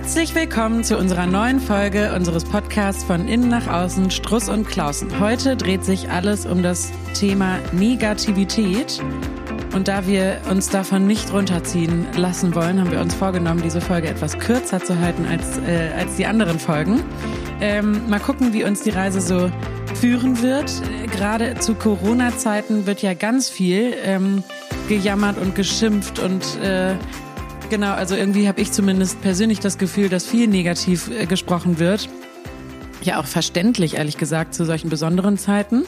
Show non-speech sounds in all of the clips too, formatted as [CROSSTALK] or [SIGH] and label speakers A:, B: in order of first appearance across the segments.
A: Herzlich willkommen zu unserer neuen Folge unseres Podcasts von Innen nach Außen, Struss und Klausen. Heute dreht sich alles um das Thema Negativität. Und da wir uns davon nicht runterziehen lassen wollen, haben wir uns vorgenommen, diese Folge etwas kürzer zu halten als, äh, als die anderen Folgen. Ähm, mal gucken, wie uns die Reise so führen wird. Gerade zu Corona-Zeiten wird ja ganz viel ähm, gejammert und geschimpft und äh, genau, also irgendwie habe ich zumindest persönlich das Gefühl, dass viel negativ äh, gesprochen wird. Ja, auch verständlich, ehrlich gesagt, zu solchen besonderen Zeiten.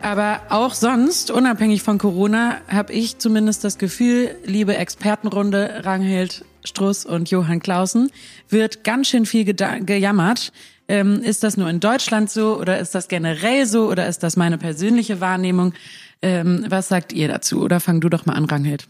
A: Aber auch sonst, unabhängig von Corona, habe ich zumindest das Gefühl, liebe Expertenrunde Ranghild Struss und Johann Clausen, wird ganz schön viel gejammert. Ähm, ist das nur in Deutschland so oder ist das generell so oder ist das meine persönliche Wahrnehmung? Ähm, was sagt ihr dazu? Oder fang du doch mal an, Ranghild.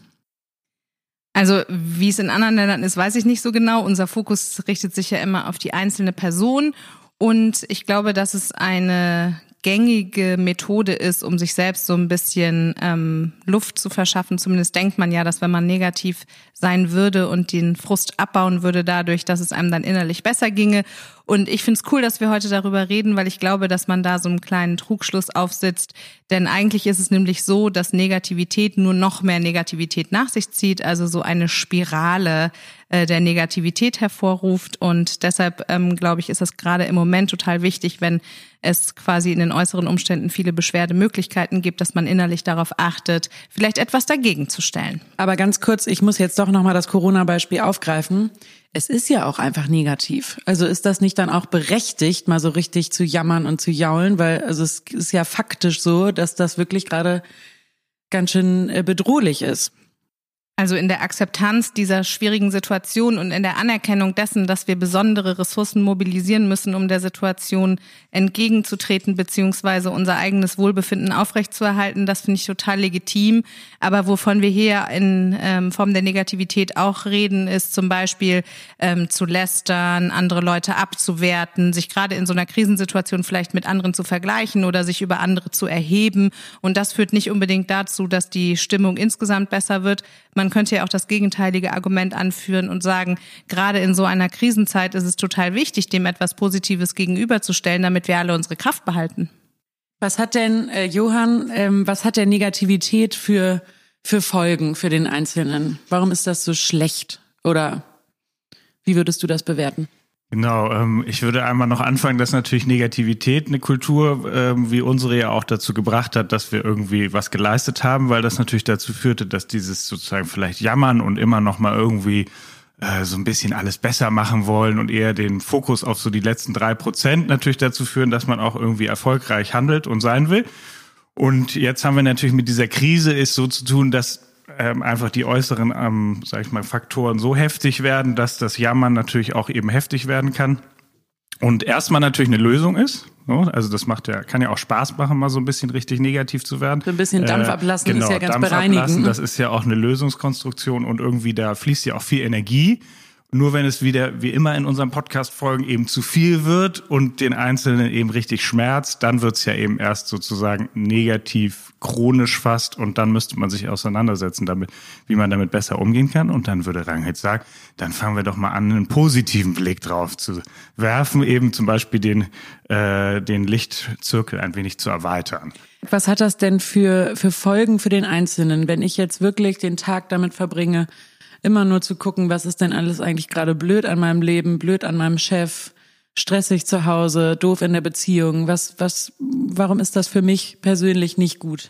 B: Also wie es in anderen Ländern ist, weiß ich nicht so genau. Unser Fokus richtet sich ja immer auf die einzelne Person. Und ich glaube, dass es eine gängige Methode ist, um sich selbst so ein bisschen ähm, Luft zu verschaffen. Zumindest denkt man ja, dass wenn man negativ sein würde und den Frust abbauen würde dadurch, dass es einem dann innerlich besser ginge. Und ich finde es cool, dass wir heute darüber reden, weil ich glaube, dass man da so einen kleinen Trugschluss aufsitzt. Denn eigentlich ist es nämlich so, dass Negativität nur noch mehr Negativität nach sich zieht, also so eine Spirale äh, der Negativität hervorruft. Und deshalb, ähm, glaube ich, ist es gerade im Moment total wichtig, wenn es quasi in den äußeren Umständen viele Beschwerdemöglichkeiten gibt, dass man innerlich darauf achtet, vielleicht etwas dagegen zu stellen.
A: Aber ganz kurz, ich muss jetzt doch nochmal das Corona-Beispiel aufgreifen. Es ist ja auch einfach negativ. Also ist das nicht dann auch berechtigt, mal so richtig zu jammern und zu jaulen? Weil also es ist ja faktisch so, dass das wirklich gerade ganz schön äh, bedrohlich ist.
B: Also in der Akzeptanz dieser schwierigen Situation und in der Anerkennung dessen, dass wir besondere Ressourcen mobilisieren müssen, um der Situation entgegenzutreten beziehungsweise unser eigenes Wohlbefinden aufrechtzuerhalten, das finde ich total legitim. Aber wovon wir hier in ähm, Form der Negativität auch reden, ist zum Beispiel ähm, zu lästern, andere Leute abzuwerten, sich gerade in so einer Krisensituation vielleicht mit anderen zu vergleichen oder sich über andere zu erheben. Und das führt nicht unbedingt dazu, dass die Stimmung insgesamt besser wird. Man könnte ja auch das gegenteilige Argument anführen und sagen, gerade in so einer Krisenzeit ist es total wichtig, dem etwas Positives gegenüberzustellen, damit wir alle unsere Kraft behalten.
A: Was hat denn, äh, Johann, ähm, was hat der Negativität für, für Folgen für den Einzelnen? Warum ist das so schlecht? Oder wie würdest du das bewerten?
C: Genau, ähm, ich würde einmal noch anfangen, dass natürlich Negativität eine Kultur ähm, wie unsere ja auch dazu gebracht hat, dass wir irgendwie was geleistet haben, weil das natürlich dazu führte, dass dieses sozusagen vielleicht jammern und immer noch mal irgendwie äh, so ein bisschen alles besser machen wollen und eher den Fokus auf so die letzten drei Prozent natürlich dazu führen, dass man auch irgendwie erfolgreich handelt und sein will. Und jetzt haben wir natürlich mit dieser Krise ist so zu tun, dass ähm, einfach die äußeren, ähm, sag ich mal, Faktoren so heftig werden, dass das Jammern natürlich auch eben heftig werden kann. Und erstmal natürlich eine Lösung ist. So, also das macht ja, kann ja auch Spaß machen, mal so ein bisschen richtig negativ zu werden.
A: So ein bisschen Dampf äh, ablassen
C: äh, genau,
A: ist ja ganz
C: Dampf
A: bereinigend.
C: Ablassen, das ist ja auch eine Lösungskonstruktion und irgendwie da fließt ja auch viel Energie. Nur wenn es wieder, wie immer in unseren Podcast-Folgen, eben zu viel wird und den Einzelnen eben richtig schmerzt, dann wird's ja eben erst sozusagen negativ, chronisch fast und dann müsste man sich auseinandersetzen damit, wie man damit besser umgehen kann. Und dann würde Rangit sagen, dann fangen wir doch mal an, einen positiven Blick drauf zu werfen, eben zum Beispiel den, äh, den Lichtzirkel ein wenig zu erweitern.
A: Was hat das denn für, für Folgen für den Einzelnen, wenn ich jetzt wirklich den Tag damit verbringe, immer nur zu gucken, was ist denn alles eigentlich gerade blöd an meinem Leben, blöd an meinem Chef, stressig zu Hause, doof in der Beziehung. Was, was, warum ist das für mich persönlich nicht gut?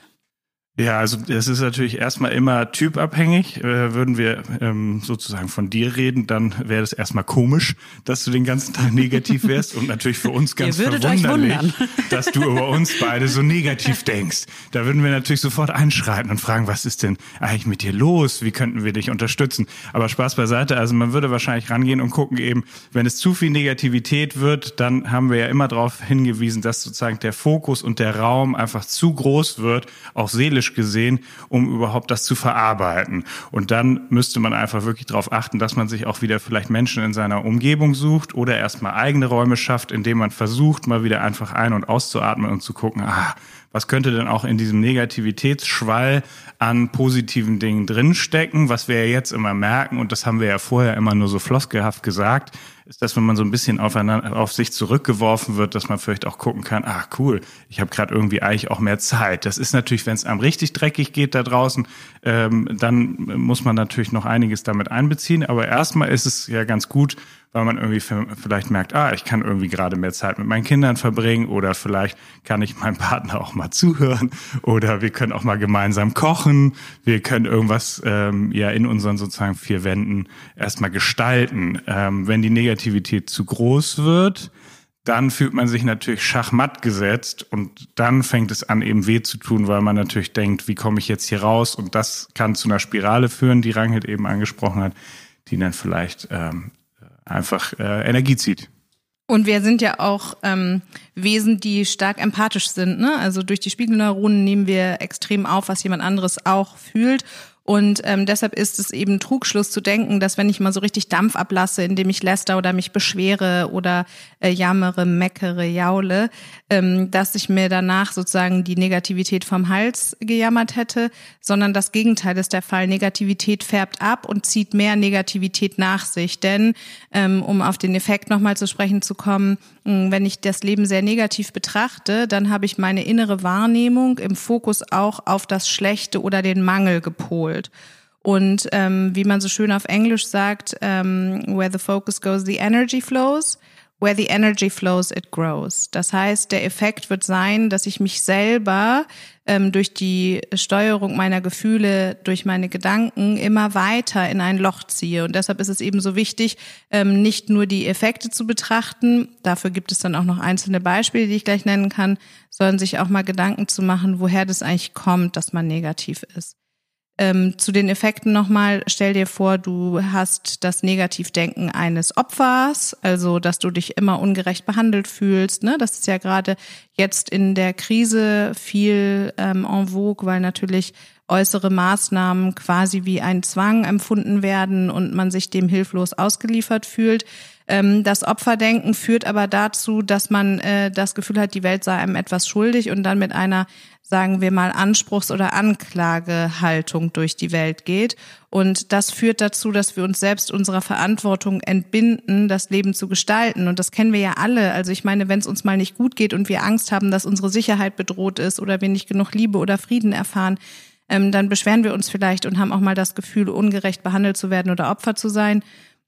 C: Ja, also es ist natürlich erstmal immer typabhängig. Äh, würden wir ähm, sozusagen von dir reden, dann wäre es erstmal komisch, dass du den ganzen Tag [LAUGHS] negativ wärst und natürlich für uns ganz verwunderlich, dass du über uns beide so negativ [LAUGHS] denkst. Da würden wir natürlich sofort einschreiten und fragen, was ist denn eigentlich mit dir los? Wie könnten wir dich unterstützen? Aber Spaß beiseite. Also man würde wahrscheinlich rangehen und gucken eben, wenn es zu viel Negativität wird, dann haben wir ja immer darauf hingewiesen, dass sozusagen der Fokus und der Raum einfach zu groß wird, auch seelisch energetisch gesehen, um überhaupt das zu verarbeiten. Und dann müsste man einfach wirklich darauf achten, dass man sich auch wieder vielleicht Menschen in seiner Umgebung sucht oder erstmal eigene Räume schafft, indem man versucht, mal wieder einfach ein- und auszuatmen und zu gucken, ah, was könnte denn auch in diesem Negativitätsschwall an positiven Dingen drinstecken, was wir ja jetzt immer merken, und das haben wir ja vorher immer nur so floskelhaft gesagt, ist, dass wenn man so ein bisschen aufeinander, auf sich zurückgeworfen wird, dass man vielleicht auch gucken kann, ah cool, ich habe gerade irgendwie eigentlich auch mehr Zeit. Das ist natürlich, wenn es einem richtig dreckig geht da draußen, ähm, dann muss man natürlich noch einiges damit einbeziehen. Aber erstmal ist es ja ganz gut, weil man irgendwie vielleicht merkt, ah, ich kann irgendwie gerade mehr Zeit mit meinen Kindern verbringen oder vielleicht kann ich meinem Partner auch mal zuhören oder wir können auch mal gemeinsam kochen, wir können irgendwas ähm, ja in unseren sozusagen vier Wänden erstmal gestalten. Ähm, wenn die Negativität zu groß wird, dann fühlt man sich natürlich schachmatt gesetzt und dann fängt es an, eben weh zu tun, weil man natürlich denkt, wie komme ich jetzt hier raus? Und das kann zu einer Spirale führen, die Ranghild eben angesprochen hat, die dann vielleicht ähm, einfach äh, Energie zieht.
B: Und wir sind ja auch ähm, Wesen, die stark empathisch sind. Ne? Also durch die Spiegelneuronen nehmen wir extrem auf, was jemand anderes auch fühlt. Und ähm, deshalb ist es eben Trugschluss zu denken, dass wenn ich mal so richtig Dampf ablasse, indem ich läster oder mich beschwere oder äh, jammere, meckere, jaule, ähm, dass ich mir danach sozusagen die Negativität vom Hals gejammert hätte, sondern das Gegenteil ist der Fall. Negativität färbt ab und zieht mehr Negativität nach sich. Denn, ähm, um auf den Effekt nochmal zu sprechen zu kommen, wenn ich das Leben sehr negativ betrachte, dann habe ich meine innere Wahrnehmung im Fokus auch auf das Schlechte oder den Mangel gepolt. Und ähm, wie man so schön auf Englisch sagt, ähm, where the focus goes, the energy flows. Where the energy flows, it grows. Das heißt, der Effekt wird sein, dass ich mich selber ähm, durch die Steuerung meiner Gefühle, durch meine Gedanken immer weiter in ein Loch ziehe. Und deshalb ist es eben so wichtig, ähm, nicht nur die Effekte zu betrachten, dafür gibt es dann auch noch einzelne Beispiele, die ich gleich nennen kann, sondern sich auch mal Gedanken zu machen, woher das eigentlich kommt, dass man negativ ist. Ähm, zu den Effekten nochmal, stell dir vor, du hast das Negativdenken eines Opfers, also dass du dich immer ungerecht behandelt fühlst. Ne? Das ist ja gerade jetzt in der Krise viel ähm, en vogue, weil natürlich äußere Maßnahmen quasi wie ein Zwang empfunden werden und man sich dem hilflos ausgeliefert fühlt. Ähm, das Opferdenken führt aber dazu, dass man äh, das Gefühl hat, die Welt sei einem etwas schuldig und dann mit einer, sagen wir mal, Anspruchs- oder Anklagehaltung durch die Welt geht. Und das führt dazu, dass wir uns selbst unserer Verantwortung entbinden, das Leben zu gestalten. Und das kennen wir ja alle. Also ich meine, wenn es uns mal nicht gut geht und wir Angst haben, dass unsere Sicherheit bedroht ist oder wir nicht genug Liebe oder Frieden erfahren, ähm, dann beschweren wir uns vielleicht und haben auch mal das Gefühl, ungerecht behandelt zu werden oder Opfer zu sein.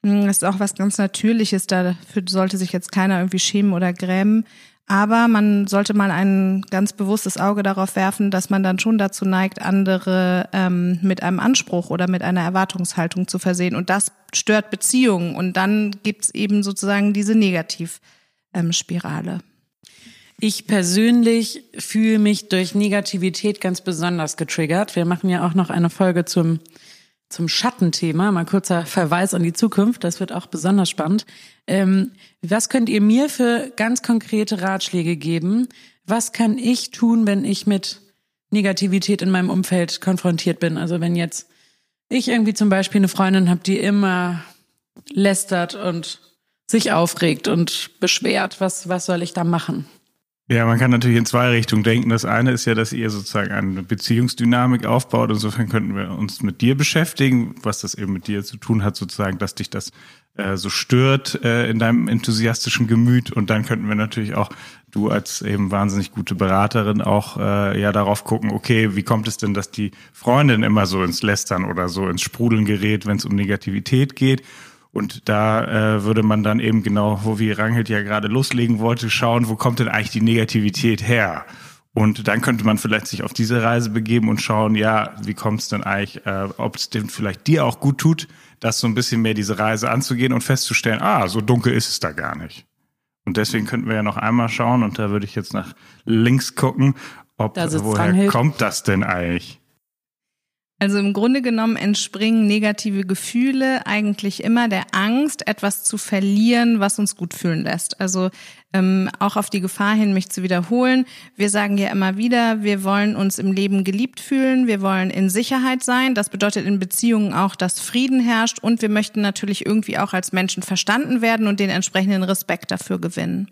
B: Hm, das ist auch was ganz Natürliches, dafür sollte sich jetzt keiner irgendwie schämen oder grämen. Aber man sollte mal ein ganz bewusstes Auge darauf werfen, dass man dann schon dazu neigt, andere ähm, mit einem Anspruch oder mit einer Erwartungshaltung zu versehen. Und das stört Beziehungen. Und dann gibt's eben sozusagen diese Negativspirale. Ähm,
A: ich persönlich fühle mich durch Negativität ganz besonders getriggert. Wir machen ja auch noch eine Folge zum zum Schattenthema. Mal kurzer Verweis an die Zukunft. Das wird auch besonders spannend. Ähm, was könnt ihr mir für ganz konkrete Ratschläge geben? Was kann ich tun, wenn ich mit Negativität in meinem Umfeld konfrontiert bin? Also wenn jetzt ich irgendwie zum Beispiel eine Freundin habe, die immer lästert und sich aufregt und beschwert, was, was soll ich da machen?
C: Ja, man kann natürlich in zwei Richtungen denken. Das eine ist ja, dass ihr sozusagen eine Beziehungsdynamik aufbaut. Insofern könnten wir uns mit dir beschäftigen, was das eben mit dir zu tun hat, sozusagen, dass dich das äh, so stört äh, in deinem enthusiastischen Gemüt. Und dann könnten wir natürlich auch, du als eben wahnsinnig gute Beraterin, auch äh, ja darauf gucken, okay, wie kommt es denn, dass die Freundin immer so ins Lästern oder so ins Sprudeln gerät, wenn es um Negativität geht? Und da äh, würde man dann eben genau, wo wie Ranghild ja gerade loslegen wollte, schauen, wo kommt denn eigentlich die Negativität her? Und dann könnte man vielleicht sich auf diese Reise begeben und schauen, ja, wie kommt es denn eigentlich, äh, ob es denn vielleicht dir auch gut tut, das so ein bisschen mehr diese Reise anzugehen und festzustellen, ah, so dunkel ist es da gar nicht. Und deswegen könnten wir ja noch einmal schauen, und da würde ich jetzt nach links gucken, ob woher Ranghild. kommt das denn eigentlich?
B: Also im Grunde genommen entspringen negative Gefühle eigentlich immer der Angst, etwas zu verlieren, was uns gut fühlen lässt. Also ähm, auch auf die Gefahr hin, mich zu wiederholen. Wir sagen ja immer wieder, wir wollen uns im Leben geliebt fühlen, wir wollen in Sicherheit sein. Das bedeutet in Beziehungen auch, dass Frieden herrscht und wir möchten natürlich irgendwie auch als Menschen verstanden werden und den entsprechenden Respekt dafür gewinnen.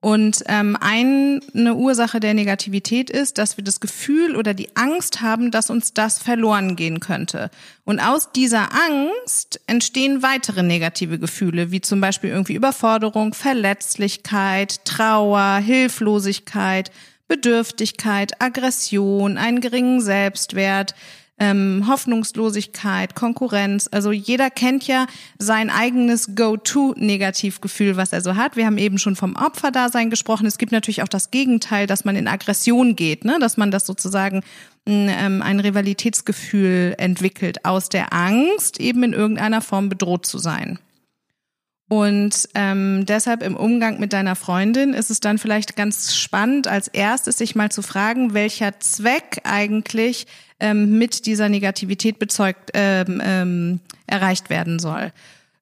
B: Und ähm, eine Ursache der Negativität ist, dass wir das Gefühl oder die Angst haben, dass uns das verloren gehen könnte. Und aus dieser Angst entstehen weitere negative Gefühle, wie zum Beispiel irgendwie Überforderung, Verletzlichkeit, Trauer, Hilflosigkeit, Bedürftigkeit, Aggression, einen geringen Selbstwert, ähm, Hoffnungslosigkeit, Konkurrenz. Also jeder kennt ja sein eigenes Go-To-Negativgefühl, was er so hat. Wir haben eben schon vom Opferdasein gesprochen. Es gibt natürlich auch das Gegenteil, dass man in Aggression geht, ne? dass man das sozusagen ähm, ein Rivalitätsgefühl entwickelt aus der Angst, eben in irgendeiner Form bedroht zu sein. Und ähm, deshalb im Umgang mit deiner Freundin ist es dann vielleicht ganz spannend, als erstes sich mal zu fragen, welcher Zweck eigentlich ähm, mit dieser Negativität bezeugt ähm, ähm, erreicht werden soll.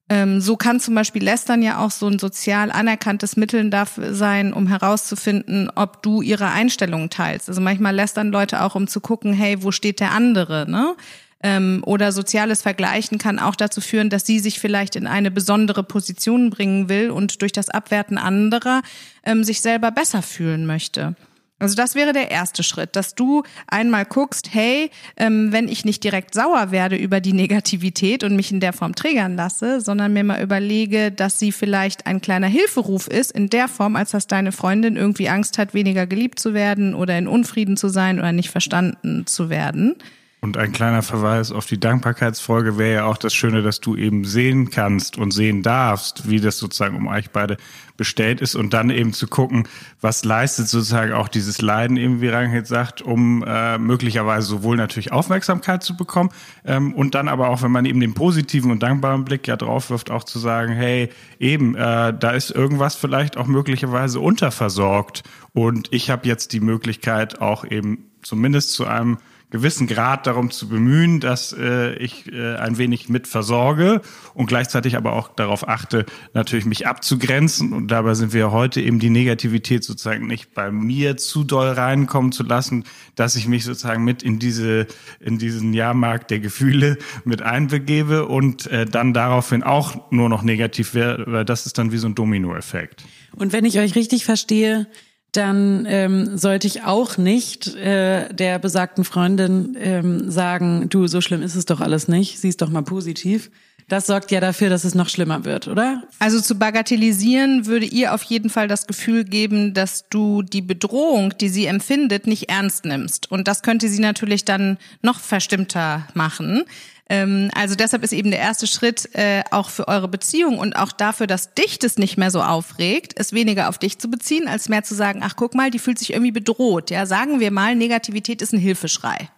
B: Ähm, so kann zum Beispiel Lästern ja auch so ein sozial anerkanntes Mittel dafür sein, um herauszufinden, ob du ihre Einstellungen teilst. Also manchmal lästern Leute auch, um zu gucken, hey, wo steht der andere, ne? ähm, oder soziales Vergleichen kann auch dazu führen, dass sie sich vielleicht in eine besondere Position bringen will und durch das Abwerten anderer ähm, sich selber besser fühlen möchte. Also das wäre der erste Schritt, dass du einmal guckst, hey, ähm, wenn ich nicht direkt sauer werde über die Negativität und mich in der Form triggern lasse, sondern mir mal überlege, dass sie vielleicht ein kleiner Hilferuf ist, in der Form, als dass deine Freundin irgendwie Angst hat, weniger geliebt zu werden oder in Unfrieden zu sein oder nicht verstanden zu werden
C: und ein kleiner Verweis auf die Dankbarkeitsfolge wäre ja auch das Schöne, dass du eben sehen kannst und sehen darfst, wie das sozusagen um euch beide bestellt ist und dann eben zu gucken, was leistet sozusagen auch dieses Leiden eben, wie Rangit sagt, um äh, möglicherweise sowohl natürlich Aufmerksamkeit zu bekommen ähm, und dann aber auch, wenn man eben den positiven und dankbaren Blick ja drauf wirft, auch zu sagen, hey, eben, äh, da ist irgendwas vielleicht auch möglicherweise unterversorgt. Und ich habe jetzt die Möglichkeit auch eben zumindest zu einem gewissen Grad darum zu bemühen, dass äh, ich äh, ein wenig mit versorge und gleichzeitig aber auch darauf achte, natürlich mich abzugrenzen. Und dabei sind wir heute eben die Negativität sozusagen nicht bei mir zu doll reinkommen zu lassen, dass ich mich sozusagen mit in diese in diesen Jahrmarkt der Gefühle mit einbegebe und äh, dann daraufhin auch nur noch negativ wäre, weil das ist dann wie so ein Dominoeffekt.
A: Und wenn ich euch richtig verstehe, dann ähm, sollte ich auch nicht äh, der besagten Freundin ähm, sagen, du, so schlimm ist es doch alles nicht, siehst doch mal positiv. Das sorgt ja dafür, dass es noch schlimmer wird, oder?
B: Also zu bagatellisieren würde ihr auf jeden Fall das Gefühl geben, dass du die Bedrohung, die sie empfindet, nicht ernst nimmst. Und das könnte sie natürlich dann noch verstimmter machen. Ähm, also deshalb ist eben der erste Schritt äh, auch für eure Beziehung und auch dafür, dass dich das nicht mehr so aufregt, es weniger auf dich zu beziehen, als mehr zu sagen, ach guck mal, die fühlt sich irgendwie bedroht. Ja, sagen wir mal, Negativität ist ein Hilfeschrei.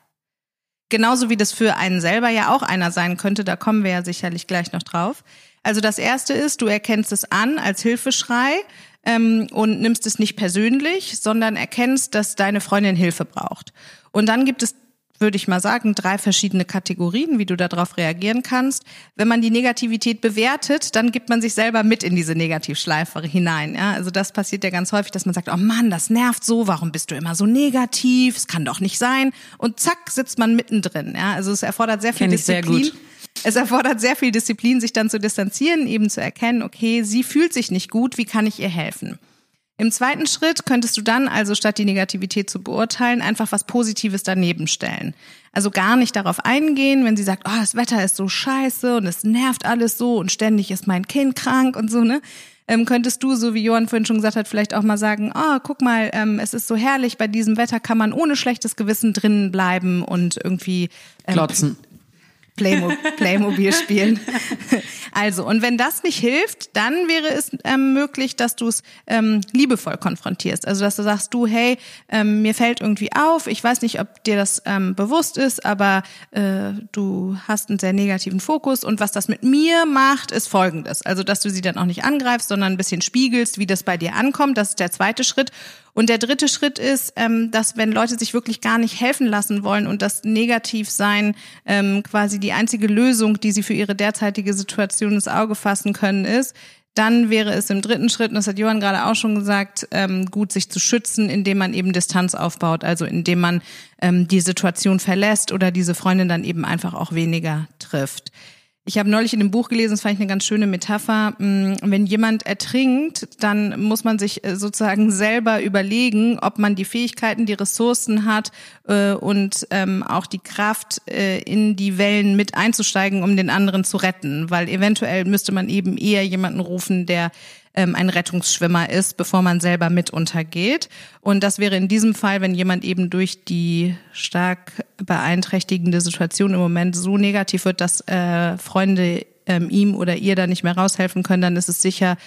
B: Genauso wie das für einen selber ja auch einer sein könnte, da kommen wir ja sicherlich gleich noch drauf. Also das erste ist, du erkennst es an als Hilfeschrei ähm, und nimmst es nicht persönlich, sondern erkennst, dass deine Freundin Hilfe braucht. Und dann gibt es würde ich mal sagen, drei verschiedene Kategorien, wie du darauf reagieren kannst. Wenn man die Negativität bewertet, dann gibt man sich selber mit in diese Negativschleife hinein. Ja? Also das passiert ja ganz häufig, dass man sagt, oh Mann, das nervt so, warum bist du immer so negativ? Es kann doch nicht sein. Und zack, sitzt man mittendrin. Ja? Also es erfordert sehr viel
A: Kenn
B: Disziplin.
A: Sehr
B: es erfordert sehr viel Disziplin, sich dann zu distanzieren, eben zu erkennen, okay, sie fühlt sich nicht gut, wie kann ich ihr helfen? Im zweiten Schritt könntest du dann also statt die Negativität zu beurteilen, einfach was Positives daneben stellen. Also gar nicht darauf eingehen, wenn sie sagt, oh, das Wetter ist so scheiße und es nervt alles so und ständig ist mein Kind krank und so, ne? Ähm, könntest du, so wie Johann vorhin schon gesagt hat, vielleicht auch mal sagen, oh, guck mal, ähm, es ist so herrlich, bei diesem Wetter kann man ohne schlechtes Gewissen drinnen bleiben und irgendwie
A: ähm, klotzen.
B: Playmo Playmobil spielen. [LAUGHS] Also, und wenn das nicht hilft, dann wäre es ähm, möglich, dass du es ähm, liebevoll konfrontierst. Also, dass du sagst, du, hey, ähm, mir fällt irgendwie auf, ich weiß nicht, ob dir das ähm, bewusst ist, aber äh, du hast einen sehr negativen Fokus und was das mit mir macht, ist folgendes. Also, dass du sie dann auch nicht angreifst, sondern ein bisschen spiegelst, wie das bei dir ankommt. Das ist der zweite Schritt. Und der dritte Schritt ist, ähm, dass wenn Leute sich wirklich gar nicht helfen lassen wollen und das Negativsein ähm, quasi die einzige Lösung, die sie für ihre derzeitige Situation ins Auge fassen können, ist, dann wäre es im dritten Schritt, und das hat Johann gerade auch schon gesagt, ähm, gut, sich zu schützen, indem man eben Distanz aufbaut, also indem man ähm, die Situation verlässt oder diese Freundin dann eben einfach auch weniger trifft. Ich habe neulich in dem Buch gelesen, das fand ich eine ganz schöne Metapher. Mm, wenn jemand ertrinkt, dann muss man sich äh, sozusagen selber überlegen, ob man die Fähigkeiten, die Ressourcen hat äh, und ähm, auch die Kraft, äh, in die Wellen mit einzusteigen, um den anderen zu retten. Weil eventuell müsste man eben eher jemanden rufen, der ähm, ein Rettungsschwimmer ist, bevor man selber mit untergeht. Und das wäre in diesem Fall, wenn jemand eben durch die stark beeinträchtigende Situation im Moment so negativ wird, dass äh, Freunde ähm, ihm oder ihr da nicht mehr raushelfen können, dann ist es sicher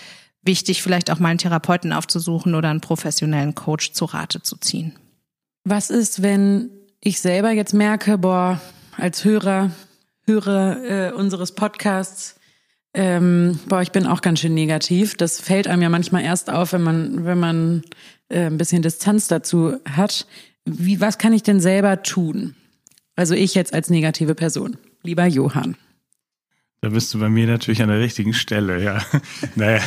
B: wichtig, vielleicht auch mal einen Therapeuten aufzusuchen oder einen professionellen Coach zu Rate zu ziehen.
A: Was ist, wenn ich selber jetzt merke, boah, als Hörer, Hörer äh, unseres Podcasts, ähm, boah, ich bin auch ganz schön negativ. Das fällt einem ja manchmal erst auf, wenn man, wenn man äh, ein bisschen Distanz dazu hat. Wie, was kann ich denn selber tun? Also ich jetzt als negative Person. Lieber Johann.
C: Da bist du bei mir natürlich an der richtigen Stelle, ja. [LAUGHS] naja,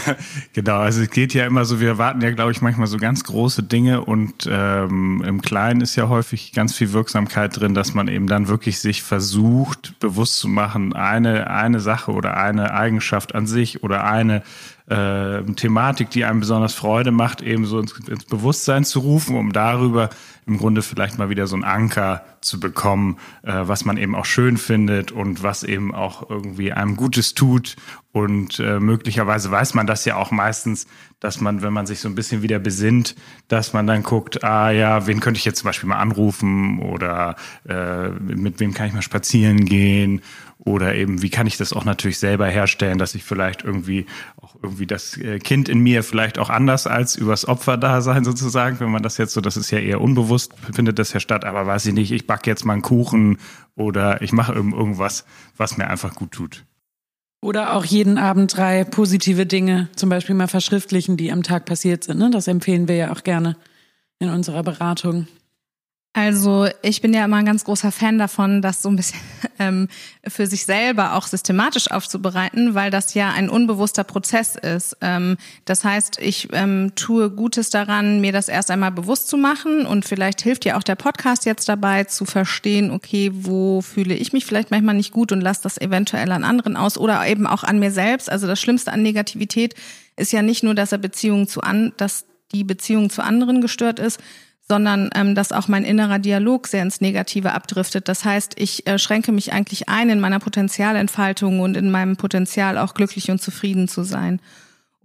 C: genau. Also es geht ja immer so, wir erwarten ja, glaube ich, manchmal so ganz große Dinge und ähm, im Kleinen ist ja häufig ganz viel Wirksamkeit drin, dass man eben dann wirklich sich versucht, bewusst zu machen, eine, eine Sache oder eine Eigenschaft an sich oder eine äh, Thematik, die einem besonders Freude macht, eben so ins, ins Bewusstsein zu rufen, um darüber im Grunde vielleicht mal wieder so einen Anker zu bekommen, äh, was man eben auch schön findet und was eben auch irgendwie einem Gutes tut. Und äh, möglicherweise weiß man das ja auch meistens, dass man, wenn man sich so ein bisschen wieder besinnt, dass man dann guckt, ah ja, wen könnte ich jetzt zum Beispiel mal anrufen oder äh, mit wem kann ich mal spazieren gehen oder eben, wie kann ich das auch natürlich selber herstellen, dass ich vielleicht irgendwie auch irgendwie das äh, Kind in mir vielleicht auch anders als übers Opfer da sein sozusagen, wenn man das jetzt so, das ist ja eher unbewusst, findet das ja statt, aber weiß ich nicht, ich backe jetzt mal einen Kuchen oder ich mache irgendwas, was mir einfach gut tut.
A: Oder auch jeden Abend drei positive Dinge zum Beispiel mal verschriftlichen, die am Tag passiert sind. Ne? Das empfehlen wir ja auch gerne in unserer Beratung.
B: Also ich bin ja immer ein ganz großer Fan davon, das so ein bisschen [LAUGHS] ähm, für sich selber auch systematisch aufzubereiten, weil das ja ein unbewusster Prozess ist. Ähm, das heißt, ich ähm, tue Gutes daran, mir das erst einmal bewusst zu machen und vielleicht hilft ja auch der Podcast jetzt dabei zu verstehen, okay, wo fühle ich mich vielleicht manchmal nicht gut und lasse das eventuell an anderen aus oder eben auch an mir selbst. Also das Schlimmste an Negativität ist ja nicht nur, dass er Beziehung zu an, dass die Beziehung zu anderen gestört ist, sondern ähm, dass auch mein innerer Dialog sehr ins Negative abdriftet. Das heißt, ich äh, schränke mich eigentlich ein in meiner Potenzialentfaltung und in meinem Potenzial auch glücklich und zufrieden zu sein.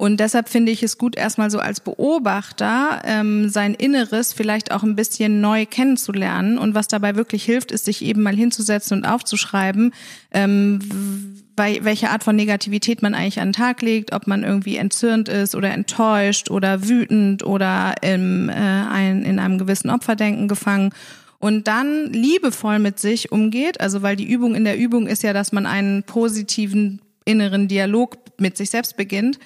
B: Und deshalb finde ich es gut, erstmal so als Beobachter ähm, sein Inneres vielleicht auch ein bisschen neu kennenzulernen. Und was dabei wirklich hilft, ist, sich eben mal hinzusetzen und aufzuschreiben, ähm, welche Art von Negativität man eigentlich an den Tag legt, ob man irgendwie entzürnt ist oder enttäuscht oder wütend oder im, äh, ein, in einem gewissen Opferdenken gefangen und dann liebevoll mit sich umgeht, also weil die Übung in der Übung ist ja, dass man einen positiven inneren Dialog mit sich selbst beginnt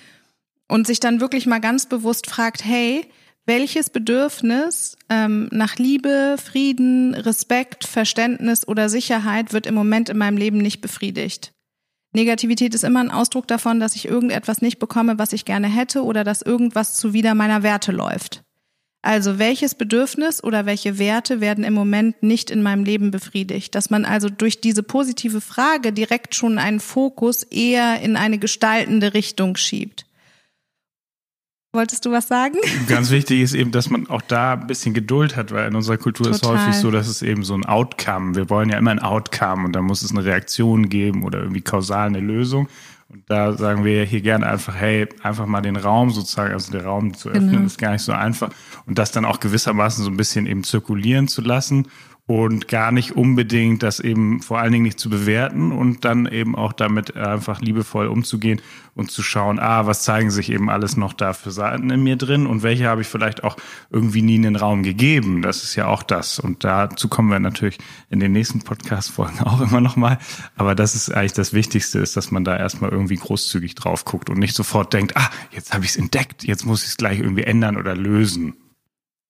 B: und sich dann wirklich mal ganz bewusst fragt, hey, welches Bedürfnis ähm, nach Liebe, Frieden, Respekt, Verständnis oder Sicherheit wird im Moment in meinem Leben nicht befriedigt? Negativität ist immer ein Ausdruck davon, dass ich irgendetwas nicht bekomme, was ich gerne hätte oder dass irgendwas zuwider meiner Werte läuft. Also welches Bedürfnis oder welche Werte werden im Moment nicht in meinem Leben befriedigt? Dass man also durch diese positive Frage direkt schon einen Fokus eher in eine gestaltende Richtung schiebt. Wolltest du was sagen? [LAUGHS]
C: Ganz wichtig ist eben, dass man auch da ein bisschen Geduld hat, weil in unserer Kultur Total. ist häufig so, dass es eben so ein Outcome. Wir wollen ja immer ein Outcome und da muss es eine Reaktion geben oder irgendwie kausal eine Lösung. Und da sagen wir hier gerne einfach, hey, einfach mal den Raum sozusagen, also den Raum zu öffnen, genau. ist gar nicht so einfach. Und das dann auch gewissermaßen so ein bisschen eben zirkulieren zu lassen und gar nicht unbedingt das eben vor allen Dingen nicht zu bewerten und dann eben auch damit einfach liebevoll umzugehen und zu schauen, ah, was zeigen sich eben alles noch da für Seiten in mir drin und welche habe ich vielleicht auch irgendwie nie in den Raum gegeben. Das ist ja auch das. Und dazu kommen wir natürlich in den nächsten Podcast-Folgen [LAUGHS] auch immer nochmal. Aber das ist eigentlich das Wichtigste, ist, dass man da erstmal irgendwie großzügig drauf guckt und nicht sofort denkt, ah, jetzt habe ich es entdeckt, jetzt muss ich es gleich irgendwie ändern oder lösen.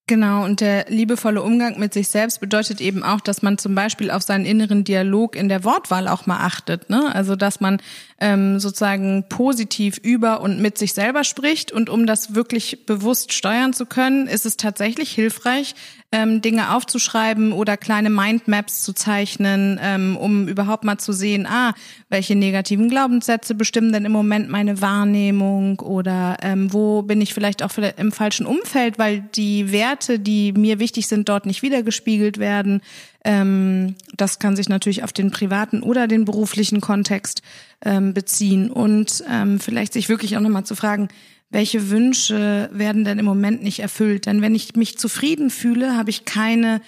B: Genau, und der liebevolle Umgang mit sich selbst bedeutet eben auch, dass man zum Beispiel auf seinen inneren Dialog in der Wortwahl auch mal achtet. Ne? Also dass man ähm, sozusagen positiv über und mit sich selber spricht. Und um das wirklich bewusst steuern zu können, ist es tatsächlich hilfreich, ähm, Dinge aufzuschreiben oder kleine Mindmaps zu zeichnen, ähm, um überhaupt mal zu sehen, ah, welche negativen Glaubenssätze bestimmen denn im Moment meine Wahrnehmung oder ähm, wo bin ich vielleicht auch im falschen Umfeld, weil die Werte, die mir wichtig sind, dort nicht wiedergespiegelt werden. Ähm, das kann sich natürlich auf den privaten oder den beruflichen Kontext ähm, beziehen und ähm, vielleicht sich wirklich auch nochmal zu fragen, welche Wünsche werden denn im Moment nicht erfüllt? Denn wenn ich mich zufrieden fühle, habe ich keine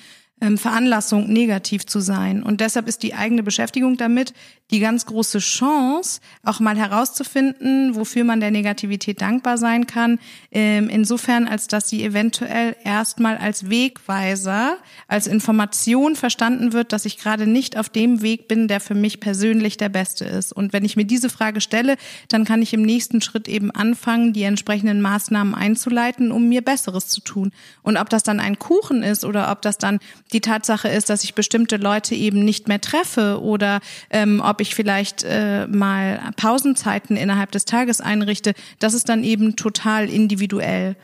B: Veranlassung, negativ zu sein. Und deshalb ist die eigene Beschäftigung damit die ganz große Chance, auch mal herauszufinden, wofür man der Negativität dankbar sein kann. Ähm, insofern, als dass sie eventuell erstmal als Wegweiser, als Information verstanden wird, dass ich gerade nicht auf dem Weg bin, der für mich persönlich der beste ist. Und wenn ich mir diese Frage stelle, dann kann ich im nächsten Schritt eben anfangen, die entsprechenden Maßnahmen einzuleiten, um mir Besseres zu tun. Und ob das dann ein Kuchen ist oder ob das dann die Tatsache ist, dass ich bestimmte Leute eben nicht mehr treffe oder ähm, ob ich vielleicht äh, mal Pausenzeiten innerhalb des Tages einrichte, das ist dann eben total individuell.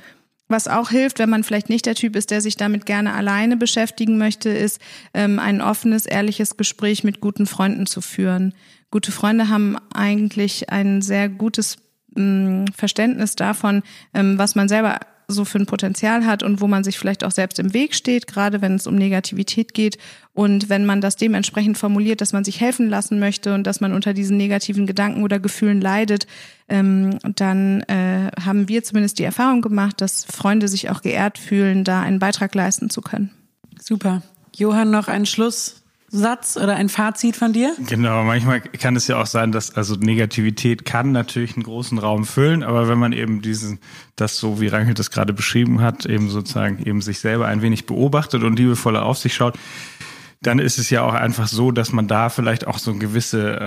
B: Was auch hilft, wenn man vielleicht nicht der Typ ist, der sich damit gerne alleine beschäftigen möchte, ist ähm, ein offenes, ehrliches Gespräch mit guten Freunden zu führen. Gute Freunde haben eigentlich ein sehr gutes ähm, Verständnis davon, ähm, was man selber so für ein Potenzial hat und wo man sich vielleicht auch selbst im Weg steht, gerade wenn es um Negativität geht. Und wenn man das dementsprechend formuliert, dass man sich helfen lassen möchte und dass man unter diesen negativen Gedanken oder Gefühlen leidet, ähm, dann äh, haben wir zumindest die Erfahrung gemacht, dass Freunde sich auch geehrt fühlen, da einen Beitrag leisten zu können.
A: Super. Johann, noch ein Schluss. Satz oder ein Fazit von dir?
C: Genau, manchmal kann es ja auch sein, dass also Negativität kann natürlich einen großen Raum füllen, aber wenn man eben diesen, das so wie Rangel das gerade beschrieben hat, eben sozusagen eben sich selber ein wenig beobachtet und liebevoller auf sich schaut, dann ist es ja auch einfach so, dass man da vielleicht auch so ein gewisse äh,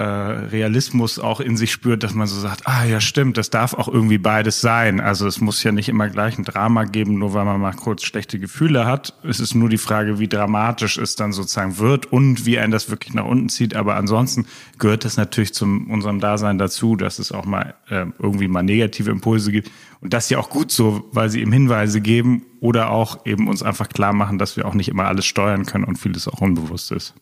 C: Realismus auch in sich spürt, dass man so sagt, ah ja stimmt, das darf auch irgendwie beides sein. Also es muss ja nicht immer gleich ein Drama geben, nur weil man mal kurz schlechte Gefühle hat. Es ist nur die Frage, wie dramatisch es dann sozusagen wird und wie einen das wirklich nach unten zieht. Aber ansonsten gehört das natürlich zu unserem Dasein dazu, dass es auch mal äh, irgendwie mal negative Impulse gibt. Und das ist ja auch gut so, weil sie eben Hinweise geben oder auch eben uns einfach klar machen, dass wir auch nicht immer alles steuern können und vieles auch unbewusst ist.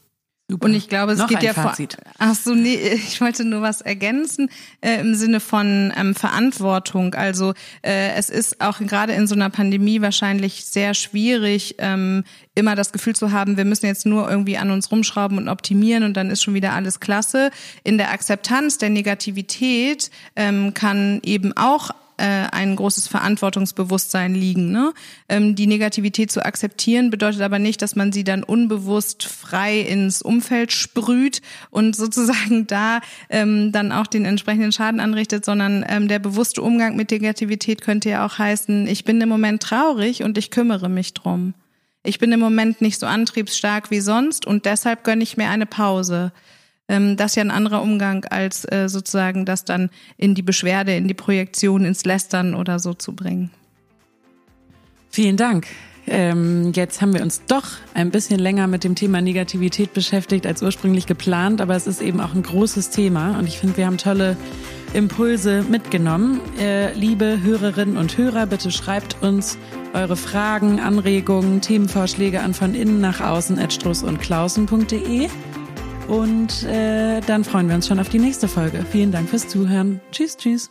B: Super. Und ich glaube, es Noch geht ja Fazit. vor. Ach so, nee, [LAUGHS] ich wollte nur was ergänzen äh, im Sinne von ähm, Verantwortung. Also äh, es ist auch gerade in so einer Pandemie wahrscheinlich sehr schwierig, ähm, immer das Gefühl zu haben, wir müssen jetzt nur irgendwie an uns rumschrauben und optimieren und dann ist schon wieder alles klasse. In der Akzeptanz der Negativität ähm, kann eben auch äh, ein großes Verantwortungsbewusstsein liegen. Ne? Ähm, die Negativität zu akzeptieren bedeutet aber nicht, dass man sie dann unbewusst frei ins Umfeld sprüht und [LAUGHS] sozusagen da ähm, dann auch den entsprechenden Schaden anrichtet, sondern ähm, der bewusste Umgang mit Negativität könnte ja auch heißen, ich bin im Moment traurig und ich kümmere mich drum. Ich bin im Moment nicht so antriebsstark wie sonst und deshalb gönne ich mir eine Pause ähm, das ist ja ein anderer Umgang, als äh, sozusagen das dann in die Beschwerde, in die Projektion, ins Lästern oder so zu bringen.
A: Vielen Dank. Ähm, jetzt haben wir uns doch ein bisschen länger mit dem Thema Negativität beschäftigt als ursprünglich geplant, aber es ist eben auch ein großes Thema und ich finde, wir haben tolle Impulse mitgenommen. Äh, liebe Hörerinnen und Hörer, bitte schreibt uns eure Fragen, Anregungen, Themenvorschläge an von innen nach außen at struss und klausen.de. Und äh, dann freuen wir uns schon auf die nächste Folge. Vielen Dank fürs Zuhören. Tschüss, tschüss.